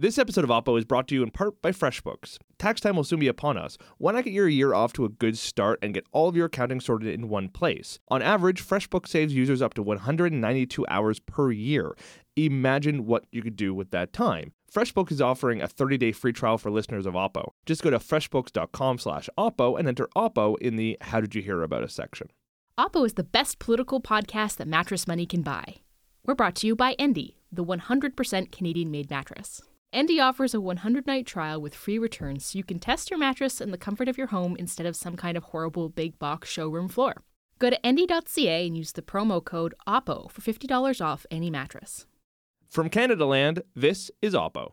This episode of Oppo is brought to you in part by FreshBooks. Tax time will soon be upon us. Why not get your year off to a good start and get all of your accounting sorted in one place? On average, FreshBooks saves users up to 192 hours per year. Imagine what you could do with that time. FreshBooks is offering a 30-day free trial for listeners of Oppo. Just go to freshbooks.com slash Oppo and enter Oppo in the How Did You Hear About Us section. Oppo is the best political podcast that Mattress Money can buy. We're brought to you by Endy, the 100% Canadian made mattress. Endy offers a 100 night trial with free returns so you can test your mattress in the comfort of your home instead of some kind of horrible big box showroom floor. Go to endy.ca and use the promo code OPPO for $50 off any mattress. From Canadaland, this is Oppo.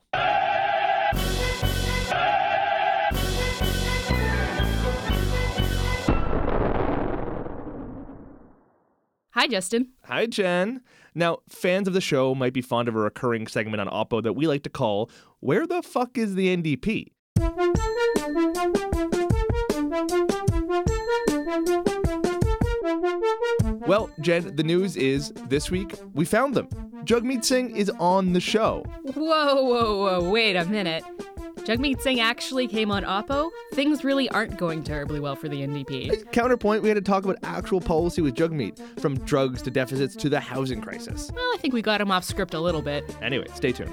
Hi, Justin. Hi, Jen. Now, fans of the show might be fond of a recurring segment on Oppo that we like to call Where the Fuck is the NDP? Well, Jen, the news is this week we found them. Jagmeet Singh is on the show. Whoa, whoa, whoa, wait a minute. Jagmeet Singh actually came on Oppo? Things really aren't going terribly well for the NDP. Counterpoint, we had to talk about actual policy with Jagmeet, from drugs to deficits to the housing crisis. Well, I think we got him off script a little bit. Anyway, stay tuned.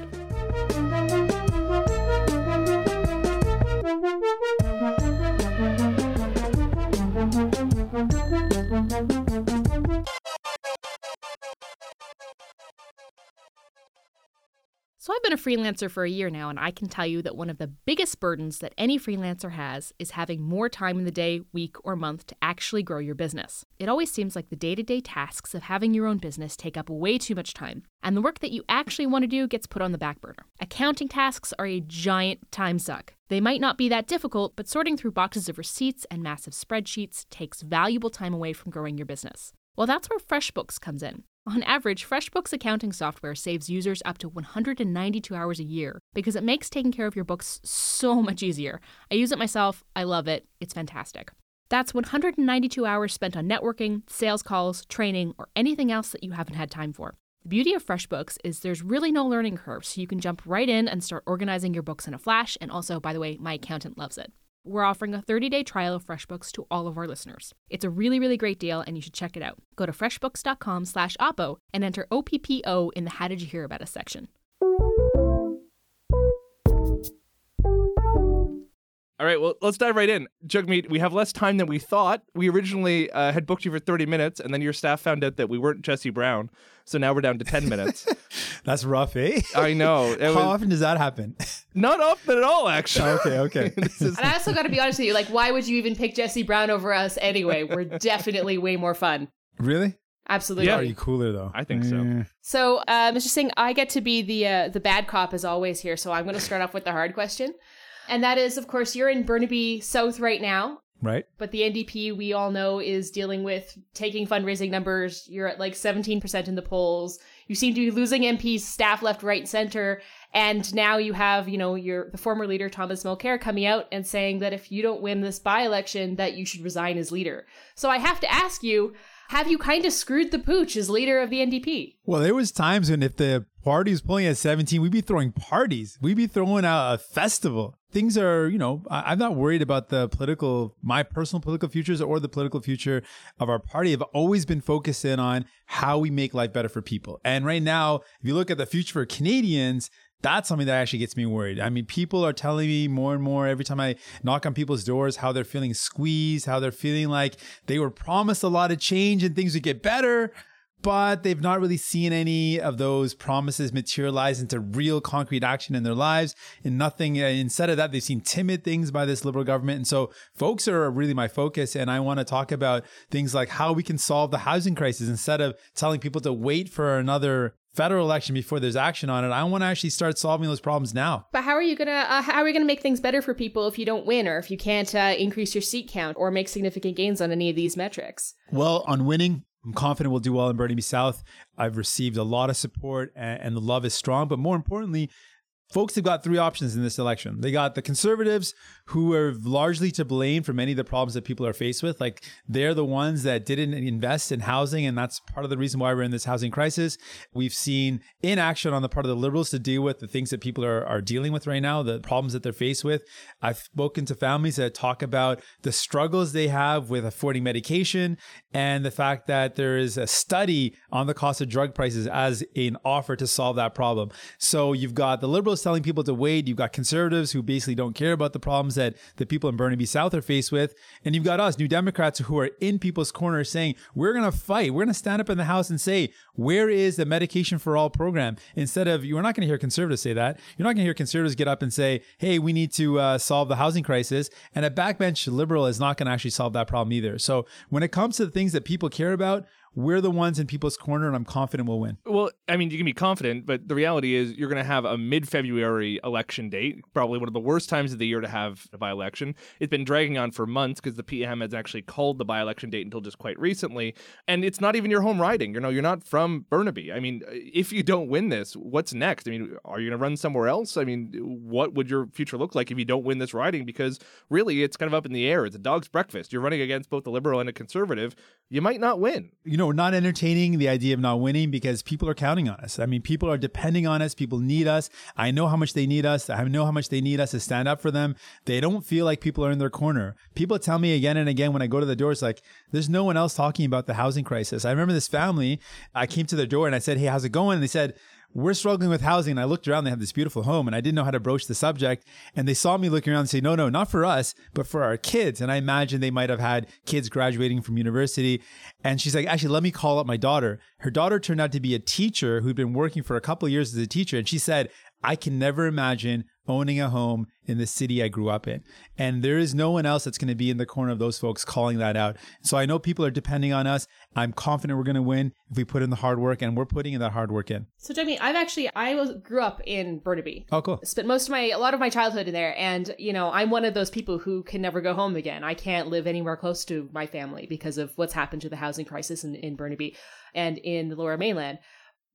So, I've been a freelancer for a year now, and I can tell you that one of the biggest burdens that any freelancer has is having more time in the day, week, or month to actually grow your business. It always seems like the day to day tasks of having your own business take up way too much time, and the work that you actually want to do gets put on the back burner. Accounting tasks are a giant time suck. They might not be that difficult, but sorting through boxes of receipts and massive spreadsheets takes valuable time away from growing your business. Well, that's where FreshBooks comes in. On average, FreshBooks accounting software saves users up to 192 hours a year because it makes taking care of your books so much easier. I use it myself, I love it, it's fantastic. That's 192 hours spent on networking, sales calls, training, or anything else that you haven't had time for. The beauty of FreshBooks is there's really no learning curve, so you can jump right in and start organizing your books in a flash. And also, by the way, my accountant loves it. We're offering a 30-day trial of FreshBooks to all of our listeners. It's a really, really great deal, and you should check it out. Go to freshbooks.com slash OPPO and enter OPPO in the How Did You Hear About Us section. All right, well, let's dive right in. Jagmeet, we have less time than we thought. We originally uh, had booked you for 30 minutes, and then your staff found out that we weren't Jesse Brown. So now we're down to 10 minutes. That's rough, eh? I know. It How was often does that happen? not often at all, actually. okay, okay. Is- And I also got to be honest with you, like, why would you even pick Jesse Brown over us anyway? We're definitely way more fun. really? Absolutely. Yeah. Are you cooler though? I think so. Eh. So, uh, Mr. Singh, I get to be the uh, the bad cop as always here. So I'm going to start off with the hard question, and that is, of course, you're in Burnaby South right now, Right? but the NDP we all know is dealing with taking fundraising numbers. You're at like 17% in the polls. You seem to be losing MPs, staff left, right, center. And now you have, you know, your the former leader Thomas Mulcair coming out and saying that if you don't win this by-election, that you should resign as leader. So I have to ask you, have you kind of screwed the pooch as leader of the NDP? Well, there was times when if the party was pulling at 17, we'd be throwing parties. We'd be throwing out a festival. Things are, you know, I, I'm not worried about the political, my personal political futures or the political future of our party. I've always been focused in on how we make life better for people. And right now, if you look at the future for Canadians, that's something that actually gets me worried. I mean, people are telling me more and more every time I knock on people's doors how they're feeling squeezed, how they're feeling like they were promised a lot of change and things would get better, but they've not really seen any of those promises materialize into real concrete action in their lives. And nothing, uh, instead of that, they've seen timid things by this liberal government. And so folks are really my focus. And I want to talk about things like how we can solve the housing crisis instead of telling people to wait for another federal election before there's action on it. I want to actually start solving those problems now. But how are you gonna uh, how are we gonna make things better for people if you don't win or if you can't uh, increase your seat count or make significant gains on any of these metrics? Well, on winning, I'm confident we'll do well in Burnaby South. I've received a lot of support and, and the love is strong. But more importantly, folks have got three options in this election. They got the conservatives who are largely to blame for many of the problems that people are faced with. Like they're the ones that didn't invest in housing, and that's part of the reason why we're in this housing crisis. We've seen inaction on the part of the liberals to deal with the things that people are, are dealing with right now, the problems that they're faced with. I've spoken to families that talk about the struggles they have with affording medication and the fact that there is a study on the cost of drug prices as an offer to solve that problem. So you've got the liberals telling people to wait. You've got conservatives who basically don't care about the problems that the people in Burnaby South are faced with. And you've got us, New Democrats, who are in people's corner saying, we're going to fight. We're going to stand up in the House and say, where is the medication for all program? Instead of, you're not going to hear conservatives say that. You're not going to hear conservatives get up and say, hey, we need to uh, solve the housing crisis. And a backbench liberal is not going to actually solve that problem either. So when it comes to the things that people care about, we're the ones in people's corner, and I'm confident we'll win. Well, I mean, you can be confident, but the reality is you're going to have a mid February election date, probably one of the worst times of the year to have a by election. It's been dragging on for months because the PM has actually called the by election date until just quite recently. And it's not even your home riding. You know, you're not from Burnaby. I mean, if you don't win this, what's next? I mean, are you going to run somewhere else? I mean, what would your future look like if you don't win this riding? Because really, it's kind of up in the air. It's a dog's breakfast. You're running against both the liberal and a conservative. You might not win. You know, we're not entertaining the idea of not winning because people are counting on us. I mean, people are depending on us. People need us. I know how much they need us. I know how much they need us to stand up for them. They don't feel like people are in their corner. People tell me again and again when I go to the doors, like, there's no one else talking about the housing crisis. I remember this family, I came to their door and I said, Hey, how's it going? And they said, we're struggling with housing. And I looked around, they have this beautiful home, and I didn't know how to broach the subject. And they saw me looking around and say, no, no, not for us, but for our kids. And I imagine they might have had kids graduating from university. And she's like, actually, let me call up my daughter. Her daughter turned out to be a teacher who'd been working for a couple years as a teacher. And she said, I can never imagine owning a home in the city I grew up in. And there is no one else that's going to be in the corner of those folks calling that out. So I know people are depending on us. I'm confident we're going to win if we put in the hard work, and we're putting in that hard work in. So, Jamie, I've actually I was grew up in Burnaby. Oh, cool. Spent most of my a lot of my childhood in there, and you know I'm one of those people who can never go home again. I can't live anywhere close to my family because of what's happened to the housing crisis in, in Burnaby and in the Lower Mainland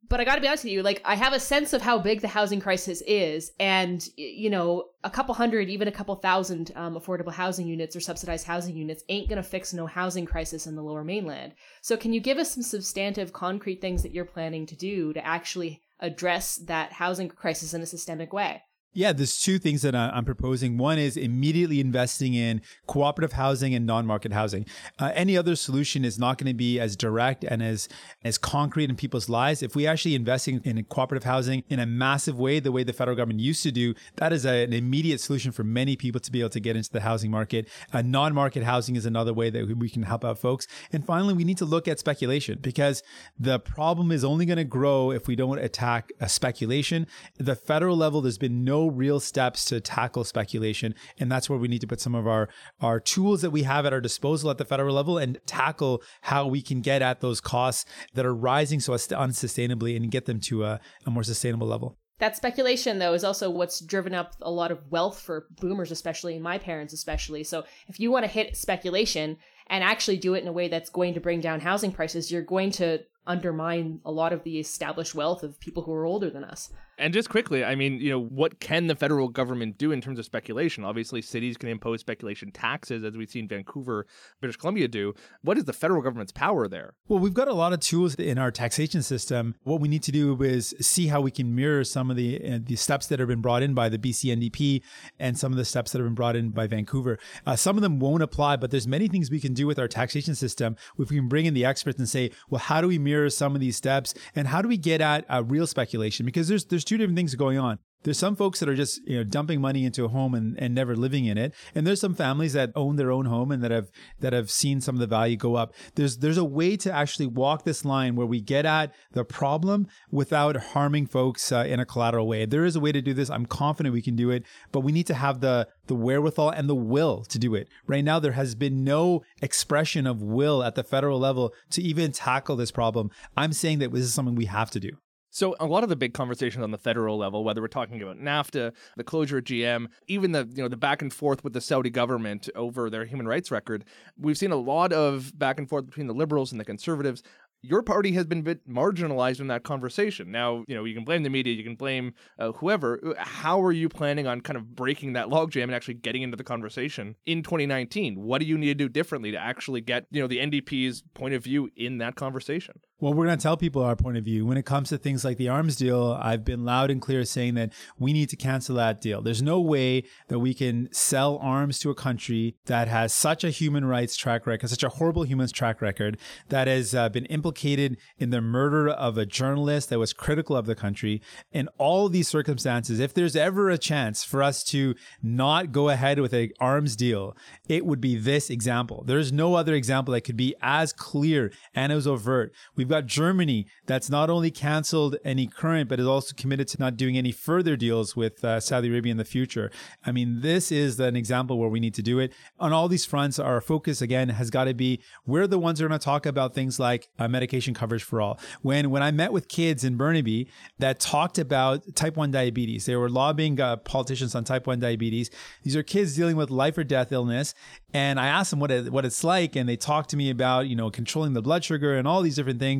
but I got to be honest with you, like I have a sense of how big the housing crisis is, and you know, a couple hundred, even a couple thousand um, affordable housing units or subsidized housing units ain't gonna fix no housing crisis in the Lower Mainland. So, can you give us some substantive, concrete things that you're planning to do to actually address that housing crisis in a systemic way? Yeah, there's two things that I'm proposing. One is immediately investing in cooperative housing and non-market housing. Uh, any other solution is not going to be as direct and as as concrete in people's lives. If we actually invest in, cooperative housing in a massive way, the way the federal government used to do, that is a, an immediate solution for many people to be able to get into the housing market. Uh, non-market housing is another way that we can help out folks. And finally, we need to look at speculation because the problem is only going to grow if we don't attack speculation. the federal level, there's been no real steps to tackle speculation. And that's where we need to put some of our, our tools that we have at our disposal at the federal level and tackle how we can get at those costs that are rising so unsustainably and get them to a, a more sustainable level. That speculation, though, is also what's driven up a lot of wealth for boomers, especially, and my parents, especially. So, if you want to hit speculation and actually do it in a way that's going to bring down housing prices, you're going to undermine a lot of the established wealth of people who are older than us. And just quickly, I mean, you know, what can the federal government do in terms of speculation? Obviously, cities can impose speculation taxes, as we've seen Vancouver, British Columbia do. What is the federal government's power there? Well, we've got a lot of tools in our taxation system. What we need to do is see how we can mirror some of the uh, the steps that have been brought in by the BC NDP and some of the steps that have been brought in by Vancouver. Uh, some of them won't apply, but there's many things we can do with our taxation system. If we can bring in the experts and say, well, how do we mirror some of these steps, and how do we get at uh, real speculation? Because there's there's two different things going on. There's some folks that are just you know dumping money into a home and, and never living in it, and there's some families that own their own home and that have that have seen some of the value go up. There's there's a way to actually walk this line where we get at the problem without harming folks uh, in a collateral way. There is a way to do this. I'm confident we can do it, but we need to have the the wherewithal and the will to do it. Right now, there has been no expression of will at the federal level to even tackle this problem. I'm saying that this is something we have to do. So a lot of the big conversations on the federal level, whether we're talking about NAFTA, the closure of GM, even the you know the back and forth with the Saudi government over their human rights record, we've seen a lot of back and forth between the liberals and the conservatives. your party has been bit marginalized in that conversation. Now, you know, you can blame the media, you can blame uh, whoever. How are you planning on kind of breaking that logjam and actually getting into the conversation in 2019? What do you need to do differently to actually get, you know, the NDP's point of view in that conversation? Well, we're going to tell people our point of view. When it comes to things like the arms deal, I've been loud and clear saying that we need to cancel that deal. There's no way that we can sell arms to a country that has such a human rights track record, such a horrible human track record, that has uh, been implicated in the murder of a journalist that was critical of the country. In all these circumstances, if there's ever a chance for us to not go ahead with an arms deal, it would be this example. There's no other example that could be as clear and as overt. We've got Germany that's not only canceled any current, but is also committed to not doing any further deals with uh, Saudi Arabia in the future. I mean, this is an example where we need to do it. On all these fronts, our focus again has got to be we're the ones that are going to talk about things like uh, medication coverage for all. When when I met with kids in Burnaby that talked about type 1 diabetes, they were lobbying uh, politicians on type 1 diabetes. These are kids dealing with life or death illness. And I asked them what it, what it's like, and they talked to me about you know controlling the blood sugar and all these different things.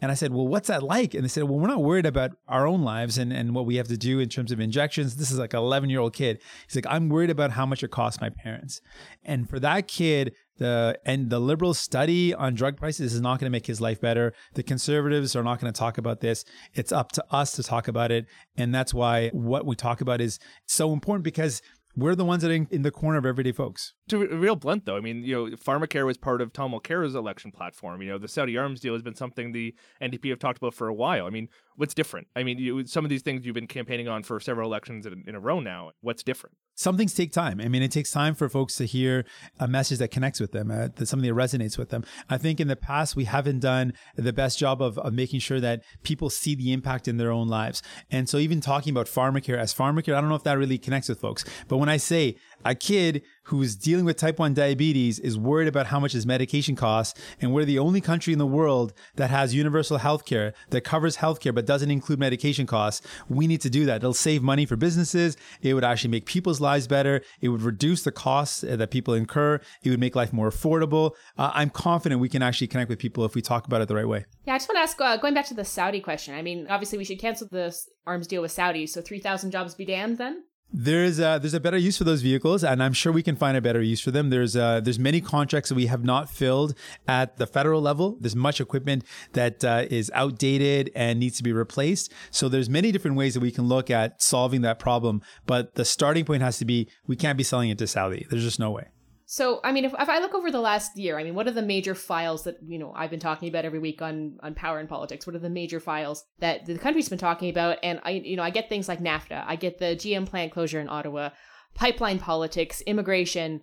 And I said, well, what's that like? And they said, well, we're not worried about our own lives and and what we have to do in terms of injections. This is like an 11 year old kid. He's like, I'm worried about how much it costs my parents. And for that kid, the and the liberal study on drug prices is not going to make his life better. The conservatives are not going to talk about this. It's up to us to talk about it, and that's why what we talk about is so important because we're the ones that are in, the corner of everyday folks. To be real blunt, though, I mean, you know, pharmacare was part of Tom Mulcair's election platform. You know, the Saudi arms deal has been something the NDP have talked about for a while. I mean, what's different? I mean, you, some of these things you've been campaigning on for several elections in, in a row now. What's different? some things take time. I mean, it takes time for folks to hear a message that connects with them, uh, that something that resonates with them. I think in the past, we haven't done the best job of, of making sure that people see the impact in their own lives. And so even talking about pharmacare as pharmacare, I don't know if that really connects with folks. But when I say a kid who's dealing with type 1 diabetes is worried about how much his medication costs, and we're the only country in the world that has universal healthcare that covers healthcare but doesn't include medication costs, we need to do that. It'll save money for businesses. It would actually make people's lives better. It would reduce the costs that people incur. It would make life more affordable. Uh, I'm confident we can actually connect with people if we talk about it the right way. Yeah, I just want to ask, uh, going back to the Saudi question. I mean, obviously we should cancel this arms deal with Saudi, so 3,000 jobs be damned then? There's a, there's a better use for those vehicles, and I'm sure we can find a better use for them. There's uh, there's many contracts that we have not filled at the federal level. There's much equipment that uh, is outdated and needs to be replaced. So there's many different ways that we can look at solving that problem. But the starting point has to be we can't be selling it to Saudi. There's just no way. So, I mean, if, if I look over the last year, I mean, what are the major files that, you know, I've been talking about every week on, on power and politics? What are the major files that the country's been talking about? And I, you know, I get things like NAFTA, I get the GM plant closure in Ottawa, pipeline politics, immigration,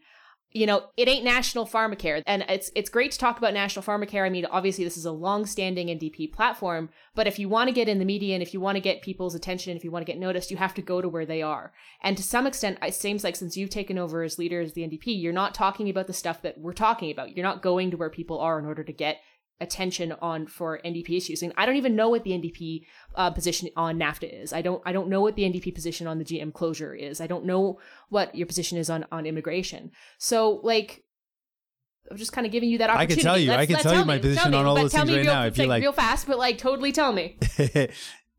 you know, it ain't national pharmacare. And it's it's great to talk about national pharmacare. I mean, obviously this is a long-standing NDP platform, but if you want to get in the media and if you want to get people's attention, if you want to get noticed, you have to go to where they are. And to some extent, it seems like since you've taken over as leader as the NDP, you're not talking about the stuff that we're talking about. You're not going to where people are in order to get attention on for NDP issues. And I don't even know what the NDP uh, position on NAFTA is. I don't I don't know what the NDP position on the GM closure is. I don't know what your position is on on immigration. So like I'm just kind of giving you that opportunity. I can tell you. Let's, I can tell, you my position on all those things right real, now. If you like, real fast, but like totally tell me.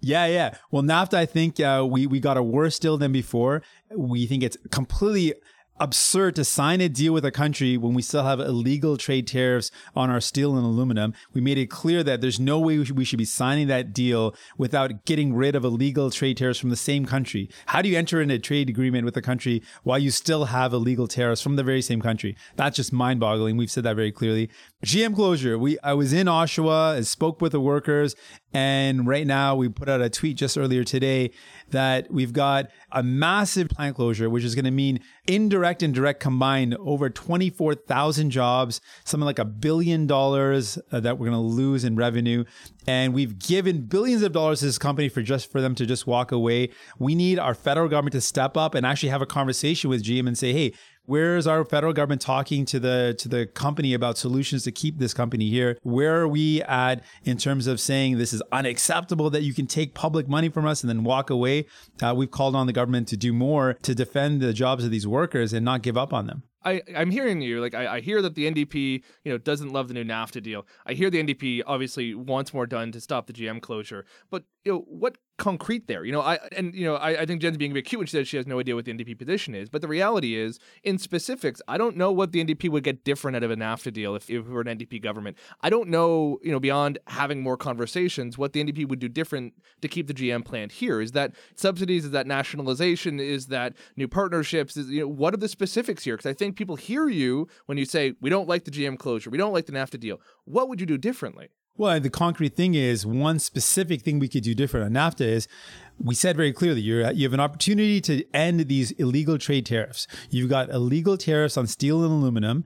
Yeah, yeah. Well, NAFTA, I think uh, we we got a worse deal than before. We think it's completely absurd to sign a deal with a country when we still have illegal trade tariffs on our steel and aluminum. We made it clear that there's no way we should be signing that deal without getting rid of illegal trade tariffs from the same country. How do you enter into a trade agreement with a country while you still have illegal tariffs from the very same country? That's just mind boggling. We've said that very clearly. GM closure. We I was in Oshawa, and spoke with the workers, and right now we put out a tweet just earlier today that we've got a massive plant closure, which is going to mean indirect and direct combined over 24,000 jobs, something like a billion dollars uh, that we're going to lose in revenue. And we've given billions of dollars to this company for just for them to just walk away. We need our federal government to step up and actually have a conversation with GM and say, hey, where is our federal government talking to the to the company about solutions to keep this company here? Where are we at in terms of saying this is unacceptable that you can take public money from us and then walk away? Uh, we've called on the government to do more to defend the jobs of these workers and not give up on them. I, I'm hearing you. Like I, I hear that the NDP, you know, doesn't love the new NAFTA deal. I hear the NDP obviously wants more done to stop the GM closure. But you know, what concrete there. You know, I and you know, I, I think Jen's being a bit cute when she says she has no idea what the NDP position is. But the reality is, in specifics, I don't know what the NDP would get different out of a NAFTA deal if, if it were an NDP government. I don't know, you know, beyond having more conversations, what the NDP would do different to keep the GM plant here. Is that subsidies? Is that nationalization? Is that new partnerships? Is you know, what are the specifics here? Because I think people hear you when you say we don't like the GM closure, we don't like the NAFTA deal. What would you do differently? Well, the concrete thing is one specific thing we could do different on NAFTA is we said very clearly you you have an opportunity to end these illegal trade tariffs. You've got illegal tariffs on steel and aluminum.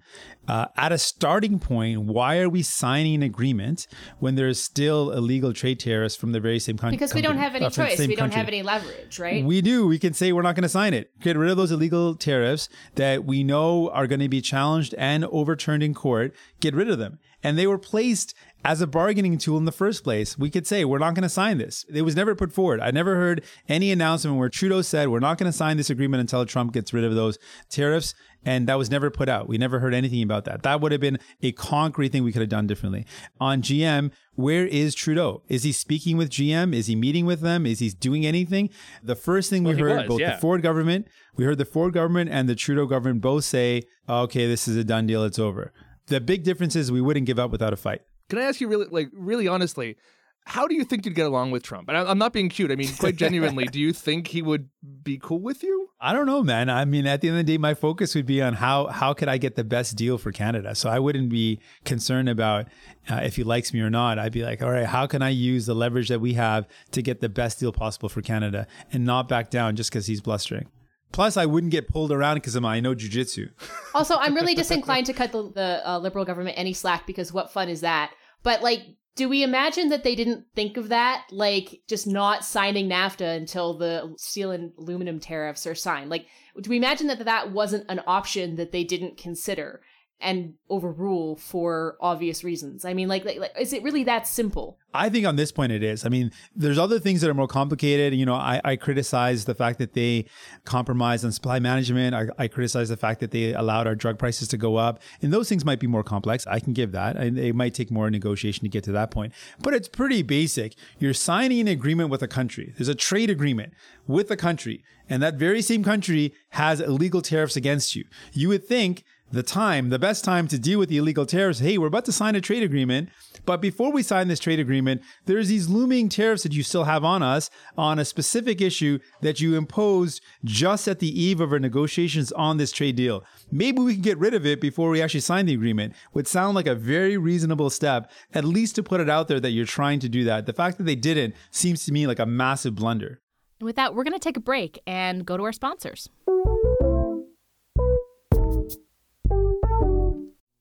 Uh, at a starting point, why are we signing an agreement when there's still illegal trade tariffs from the very same country? Because we don't have any uh, choice. We don't have any leverage, right? We do. We can say we're not going to sign it. Get rid of those illegal tariffs that we know are going to be challenged and overturned in court. Get rid of them. And they were placed as a bargaining tool in the first place. We could say, we're not going to sign this. It was never put forward. I never heard any announcement where Trudeau said, we're not going to sign this agreement until Trump gets rid of those tariffs. And that was never put out. We never heard anything about that. That would have been a concrete thing we could have done differently. On GM, where is Trudeau? Is he speaking with GM? Is he meeting with them? Is he doing anything? The first thing we well, heard, was, both yeah. the Ford government, we heard the Ford government and the Trudeau government both say, okay, this is a done deal. It's over. The big difference is we wouldn't give up without a fight. Can I ask you really, like, really honestly, how do you think you'd get along with Trump? And I'm not being cute. I mean, quite genuinely, do you think he would be cool with you? I don't know, man. I mean, at the end of the day, my focus would be on how how could I get the best deal for Canada. So I wouldn't be concerned about uh, if he likes me or not. I'd be like, all right, how can I use the leverage that we have to get the best deal possible for Canada and not back down just because he's blustering. Plus, I wouldn't get pulled around because of my I know jujitsu. also, I'm really disinclined to cut the, the uh, liberal government any slack because what fun is that? But like, do we imagine that they didn't think of that? Like, just not signing NAFTA until the steel and aluminum tariffs are signed? Like, do we imagine that that wasn't an option that they didn't consider? And overrule for obvious reasons. I mean, like, like, like, is it really that simple? I think on this point it is. I mean, there's other things that are more complicated. You know, I, I criticize the fact that they compromised on supply management. I, I, criticize the fact that they allowed our drug prices to go up. And those things might be more complex. I can give that. And it might take more negotiation to get to that point. But it's pretty basic. You're signing an agreement with a country. There's a trade agreement with a country. And that very same country has illegal tariffs against you. You would think the time, the best time to deal with the illegal tariffs. Hey, we're about to sign a trade agreement, but before we sign this trade agreement, there's these looming tariffs that you still have on us on a specific issue that you imposed just at the eve of our negotiations on this trade deal. Maybe we can get rid of it before we actually sign the agreement. Would sound like a very reasonable step, at least to put it out there that you're trying to do that. The fact that they didn't seems to me like a massive blunder. And with that, we're going to take a break and go to our sponsors.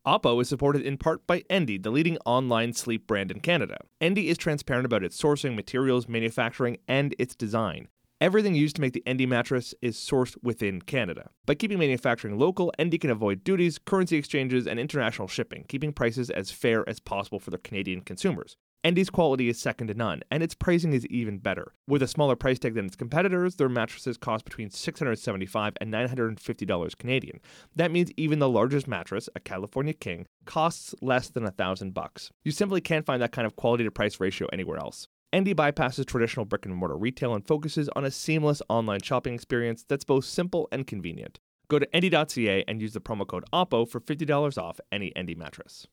Oppo is supported in part by Endy, the leading online sleep brand in Canada. Endy is transparent about its sourcing, materials, manufacturing, and its design. Everything used to make the Endy mattress is sourced within Canada. By keeping manufacturing local, Endy can avoid duties, currency exchanges, and international shipping, keeping prices as fair as possible for their Canadian consumers. Endy's quality is second to none, and its pricing is even better. With a smaller price tag than its competitors, their mattresses cost between $675 and $950 Canadian. That means even the largest mattress, a California King, costs less than a thousand bucks. You simply can't find that kind of quality to price ratio anywhere else. Endy bypasses traditional brick and mortar retail and focuses on a seamless online shopping experience that's both simple and convenient. Go to endy.ca and use the promo code OPPO for $50 off any Endy mattress.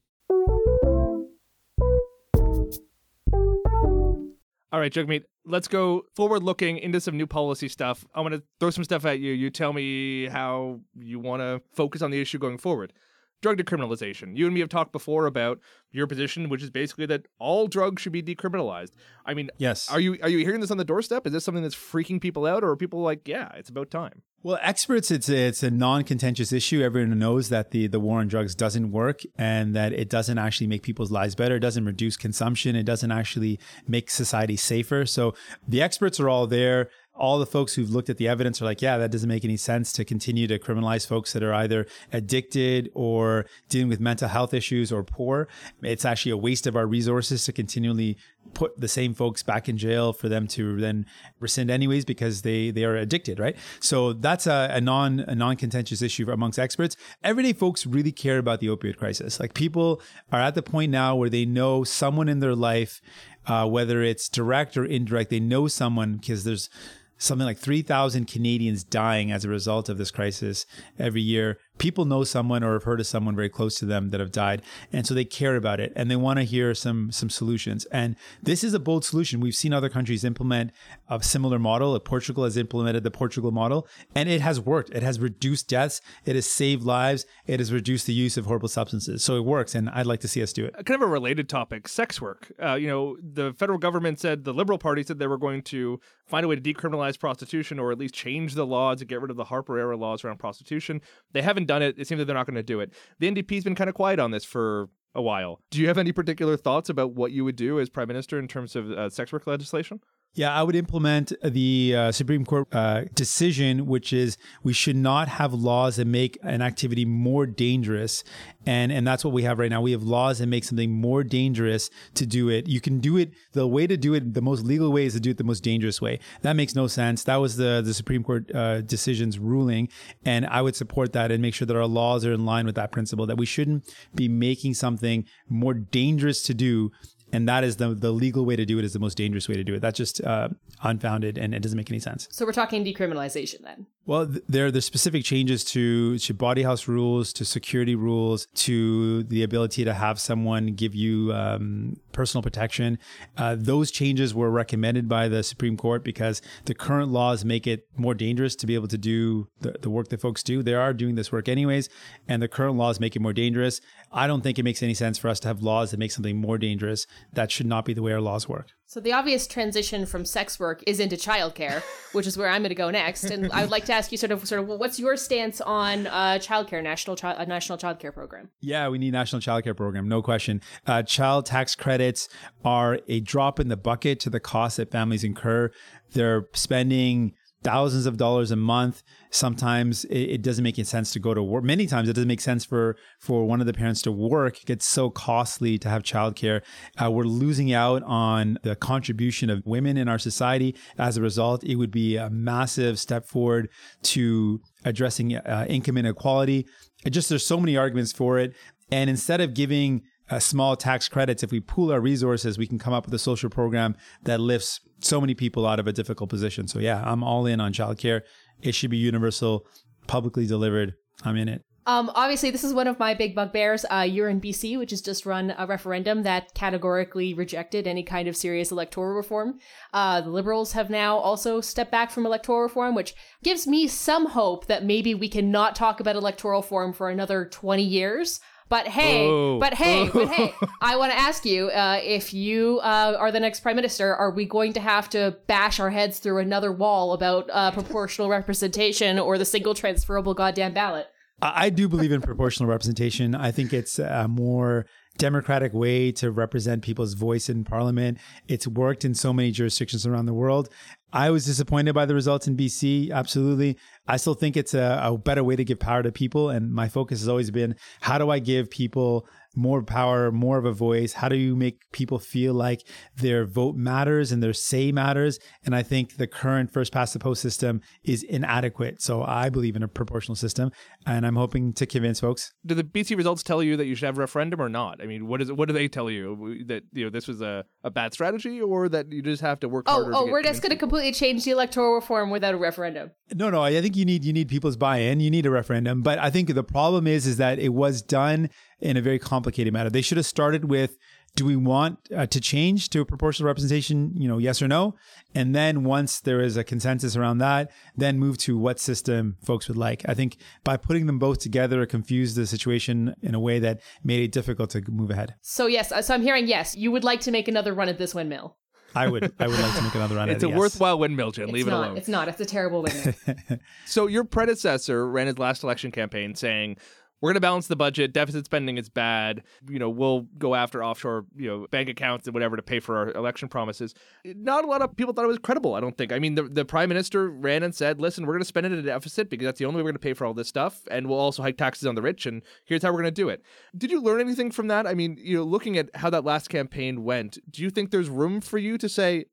All right, Jagmeet, let's go forward looking into some new policy stuff. I'm going to throw some stuff at you. You tell me how you want to focus on the issue going forward. Drug decriminalization. You and me have talked before about your position, which is basically that all drugs should be decriminalized. I mean, yes. Are you are you hearing this on the doorstep? Is this something that's freaking people out, or are people like, yeah, it's about time? Well, experts, it's a, it's a non-contentious issue. Everyone knows that the the war on drugs doesn't work, and that it doesn't actually make people's lives better. It doesn't reduce consumption. It doesn't actually make society safer. So the experts are all there all the folks who've looked at the evidence are like, yeah, that doesn't make any sense to continue to criminalize folks that are either addicted or dealing with mental health issues or poor. It's actually a waste of our resources to continually put the same folks back in jail for them to then rescind anyways because they they are addicted, right? So that's a, a non a non contentious issue amongst experts. Everyday folks really care about the opioid crisis. Like people are at the point now where they know someone in their life, uh, whether it's direct or indirect, they know someone because there's something like 3,000 Canadians dying as a result of this crisis every year. People know someone or have heard of someone very close to them that have died, and so they care about it and they want to hear some some solutions. And this is a bold solution. We've seen other countries implement a similar model. Portugal has implemented the Portugal model, and it has worked. It has reduced deaths. It has saved lives. It has reduced the use of horrible substances. So it works, and I'd like to see us do it. Kind of a related topic: sex work. Uh, you know, the federal government said the Liberal Party said they were going to find a way to decriminalize prostitution or at least change the law to get rid of the Harper era laws around prostitution. They haven't done it. It seems that they're not going to do it. The NDP's been kind of quiet on this for a while. Do you have any particular thoughts about what you would do as prime minister in terms of uh, sex work legislation? Yeah, I would implement the uh, Supreme Court uh, decision, which is we should not have laws that make an activity more dangerous, and and that's what we have right now. We have laws that make something more dangerous to do it. You can do it. The way to do it, the most legal way, is to do it the most dangerous way. That makes no sense. That was the the Supreme Court uh, decision's ruling, and I would support that and make sure that our laws are in line with that principle. That we shouldn't be making something more dangerous to do and that is the the legal way to do it is the most dangerous way to do it. That's just uh, unfounded and it doesn't make any sense. So we're talking decriminalization then. Well, there are the specific changes to to body house rules, to security rules, to the ability to have someone give you um, personal protection. Uh, those changes were recommended by the Supreme Court because the current laws make it more dangerous to be able to do the, the work that folks do. They are doing this work anyways, and the current laws make it more dangerous. I don't think it makes any sense for us to have laws that make something more dangerous. That should not be the way our laws work. So the obvious transition from sex work is into childcare, which is where I'm going to go next. And I would like to ask you sort of, sort of, what's your stance on uh, childcare, national chi- a national childcare program? Yeah, we need national childcare program, no question. Uh, child tax credits are a drop in the bucket to the cost that families incur. They're spending thousands of dollars a month. Sometimes it, it, doesn't make sense to go to work. Many times it doesn't make sense for for one of the parents to work. It gets so costly to have childcare. Uh, we're losing out on the contribution of women in our society. As a result, it would be a massive step forward to addressing uh, income inequality. It just there's so many arguments for it. And instead of giving uh, small tax credits, if we pool our resources, we can come up with a social program that lifts so many people out of a difficult position. So yeah, I'm all in on childcare. It should be universal, publicly delivered. I'm in it. Um, obviously, this is one of my big bugbears. Uh, you're in BC, which has just run a referendum that categorically rejected any kind of serious electoral reform. Uh, the Liberals have now also stepped back from electoral reform, which gives me some hope that maybe we can not talk about electoral reform for another 20 years. But hey, but hey, but hey, I want to ask you uh, if you uh, are the next prime minister, are we going to have to bash our heads through another wall about uh, proportional representation or the single transferable goddamn ballot? I do believe in proportional representation. I think it's a more democratic way to represent people's voice in parliament. It's worked in so many jurisdictions around the world. I was disappointed by the results in BC. Absolutely. I still think it's a, a, better way to give power to people. And my focus has always been how do I give people more power, more of a voice? How do you make people feel like their vote matters and their say matters? And I think the current first past the post system is inadequate. So I believe in a proportional system, and I'm hoping to convince folks. Do the BC results tell you that you should have a referendum or not? I mean, what is it, what do they tell you that you know this was a, a bad strategy, or that you just have to work oh, harder? Oh, we're just going to completely change the electoral reform without a referendum. No, no. I think you need you need people's buy-in. You need a referendum, but I think the problem is is that it was done in a very complicated matter. They should have started with do we want uh, to change to a proportional representation, you know, yes or no? And then once there is a consensus around that, then move to what system folks would like. I think by putting them both together, it confused the situation in a way that made it difficult to move ahead. So yes, so I'm hearing yes, you would like to make another run at this windmill. I would I would like to make another run. At it. It's a yes. worthwhile windmill, Jen. It's Leave not, it alone. It's not. It's a terrible windmill. so your predecessor ran his last election campaign saying we're going to balance the budget. Deficit spending is bad. You know, we'll go after offshore, you know, bank accounts and whatever to pay for our election promises. Not a lot of people thought it was credible, I don't think. I mean, the, the prime minister ran and said, listen, we're going to spend it at a deficit because that's the only way we're going to pay for all this stuff. And we'll also hike taxes on the rich. And here's how we're going to do it. Did you learn anything from that? I mean, you know, looking at how that last campaign went, do you think there's room for you to say,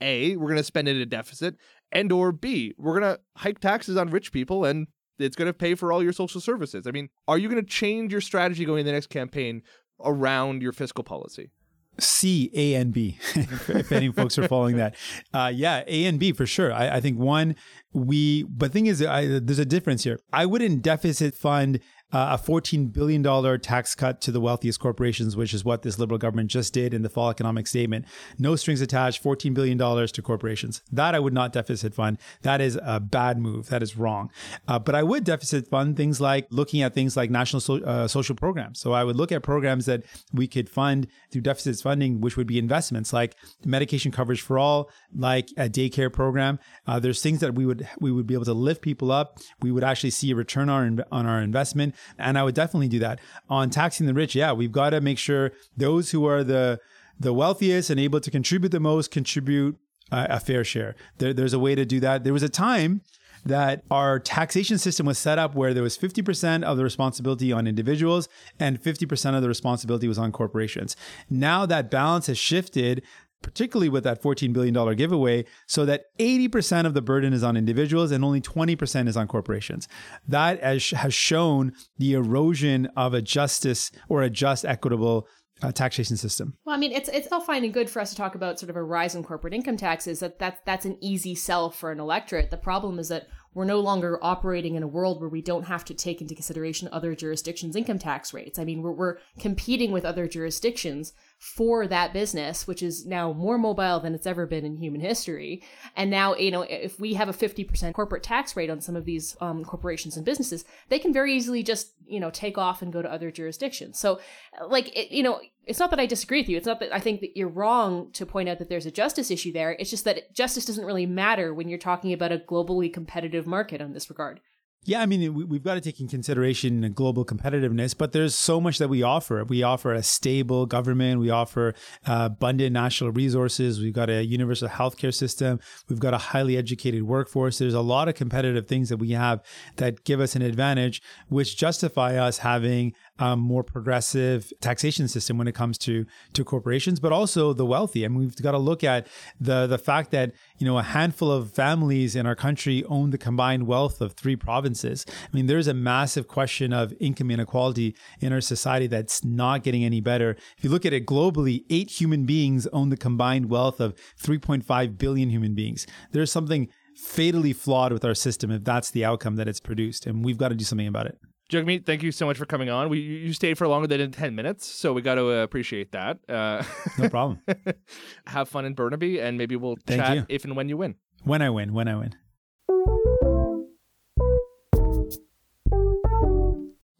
A, we're going to spend it at a deficit, and or B, we're going to hike taxes on rich people and it's going to pay for all your social services. I mean, are you going to change your strategy going in the next campaign around your fiscal policy? C, A, and B, if, any folks are following that. Uh, yeah, A and B for sure. I, I think one, we, but thing is, I, there's a difference here. I wouldn't deficit fund uh, a $14 billion tax cut to the wealthiest corporations, which is what this liberal government just did in the fall economic statement. No strings attached, $14 billion to corporations. That I would not deficit fund. That is a bad move. That is wrong. Uh, but I would deficit fund things like looking at things like national so, uh, social programs. So I would look at programs that we could fund through deficit funding, which would be investments like medication coverage for all, like a daycare program. Uh, there's things that we would we would be able to lift people up. We would actually see a return on, on our investment and I would definitely do that. On taxing the rich, yeah, we've got to make sure those who are the the wealthiest and able to contribute the most contribute a, fair share. There, there's a way to do that. There was a time that our taxation system was set up where there was 50% of the responsibility on individuals and 50% of the responsibility was on corporations. Now that balance has shifted particularly with that $14 billion giveaway, so that 80% of the burden is on individuals and only 20% is on corporations. That has shown the erosion of a justice or a just, equitable uh, taxation system. Well, I mean, it's it's all fine and good for us to talk about sort of a rise in corporate income taxes. That that's that's an easy sell for an electorate. The problem is that we're no longer operating in a world where we don't have to take into consideration other jurisdictions' income tax rates. I mean, we're we're competing with other jurisdictions for that business, which is now more mobile than it's ever been in human history. And now, you know, if we have a 50% corporate tax rate on some of these um, corporations and businesses, they can very easily just, you know, take off and go to other jurisdictions. So, like, it, you know, it's not that I disagree with you. It's not that I think that you're wrong to point out that there's a justice issue there. It's just that justice doesn't really matter when you're talking about a globally competitive market on this regard. Yeah, I mean, we've got to take in consideration global competitiveness, but there's so much that we offer. We offer a stable government. We offer uh, abundant national resources. We've got a universal healthcare system. We've got a highly educated workforce. There's a lot of competitive things that we have that give us an advantage, which justify us having um, more progressive taxation system when it comes to to corporations, but also the wealthy. I mean, we've got to look at the the fact that you know a handful of families in our country own the combined wealth of three provinces. I mean, there's a massive question of income inequality in our society that's not getting any better. If you look at it globally, eight human beings own the combined wealth of 3.5 billion human beings. There's something fatally flawed with our system if that's the outcome that it's produced, and we've got to do something about it. Jagmeet, thank you so much for coming on. We you stayed for longer than ten minutes, so we got to uh, appreciate that. Uh, no problem. have fun in Burnaby, and maybe we'll thank chat you. if and when you win. When I win, when I win.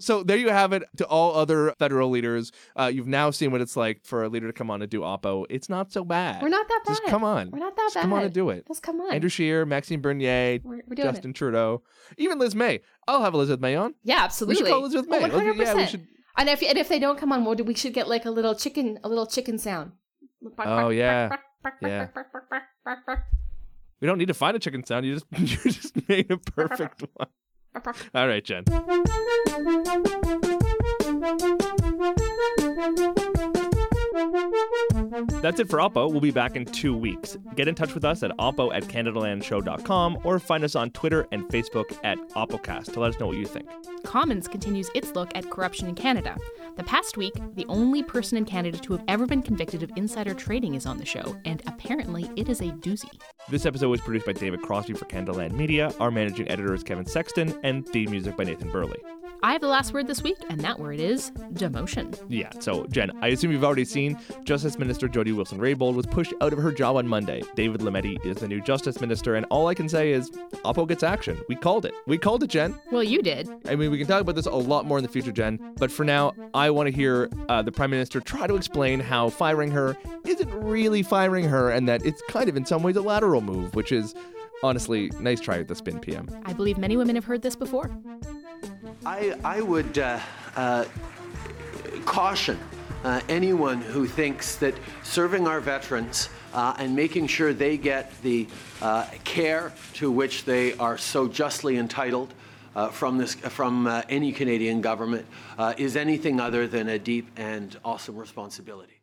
So there you have it. To all other federal leaders, uh, you've now seen what it's like for a leader to come on and do Oppo. It's not so bad. We're not that bad. Just come on. We're not that Just bad. Come on and do it. Just come on. Andrew Scheer, Maxime Bernier, we're, we're Justin it. Trudeau, even Liz May. I'll have Elizabeth May on. Yeah, absolutely. We should call Elizabeth May. One hundred Yeah, we should. And if and if they don't come on, well, we should get like a little chicken, a little chicken sound. Oh, yeah. Yeah. We don't need to find a chicken sound. You just you just made a perfect one. All right, Jen. That's it for Oppo. We'll be back in two weeks. Get in touch with us at oppo at canadalandshow.com or find us on Twitter and Facebook at OppoCast to let us know what you think. Commons continues its look at corruption in Canada. The past week, the only person in Canada to have ever been convicted of insider trading is on the show, and apparently it is a doozy. This episode was produced by David Crosby for Canadaland Media. Our managing editor is Kevin Sexton, and theme music by Nathan Burley. I have the last word this week, and that word is demotion. Yeah, so Jen, I assume you've already seen Justice Minister Jody Wilson Raybould was pushed out of her job on Monday. David Lametti is the new Justice Minister, and all I can say is Oppo gets action. We called it. We called it, Jen. Well, you did. I mean, we can talk about this a lot more in the future, Jen, but for now, I want to hear uh, the Prime Minister try to explain how firing her isn't really firing her and that it's kind of in some ways a lateral move, which is honestly nice try at the spin PM. I believe many women have heard this before. I, I would uh, uh, caution uh, anyone who thinks that serving our veterans uh, and making sure they get the uh, care to which they are so justly entitled uh, from, this, from any Canadian government is anything other than a deep and awesome responsibility.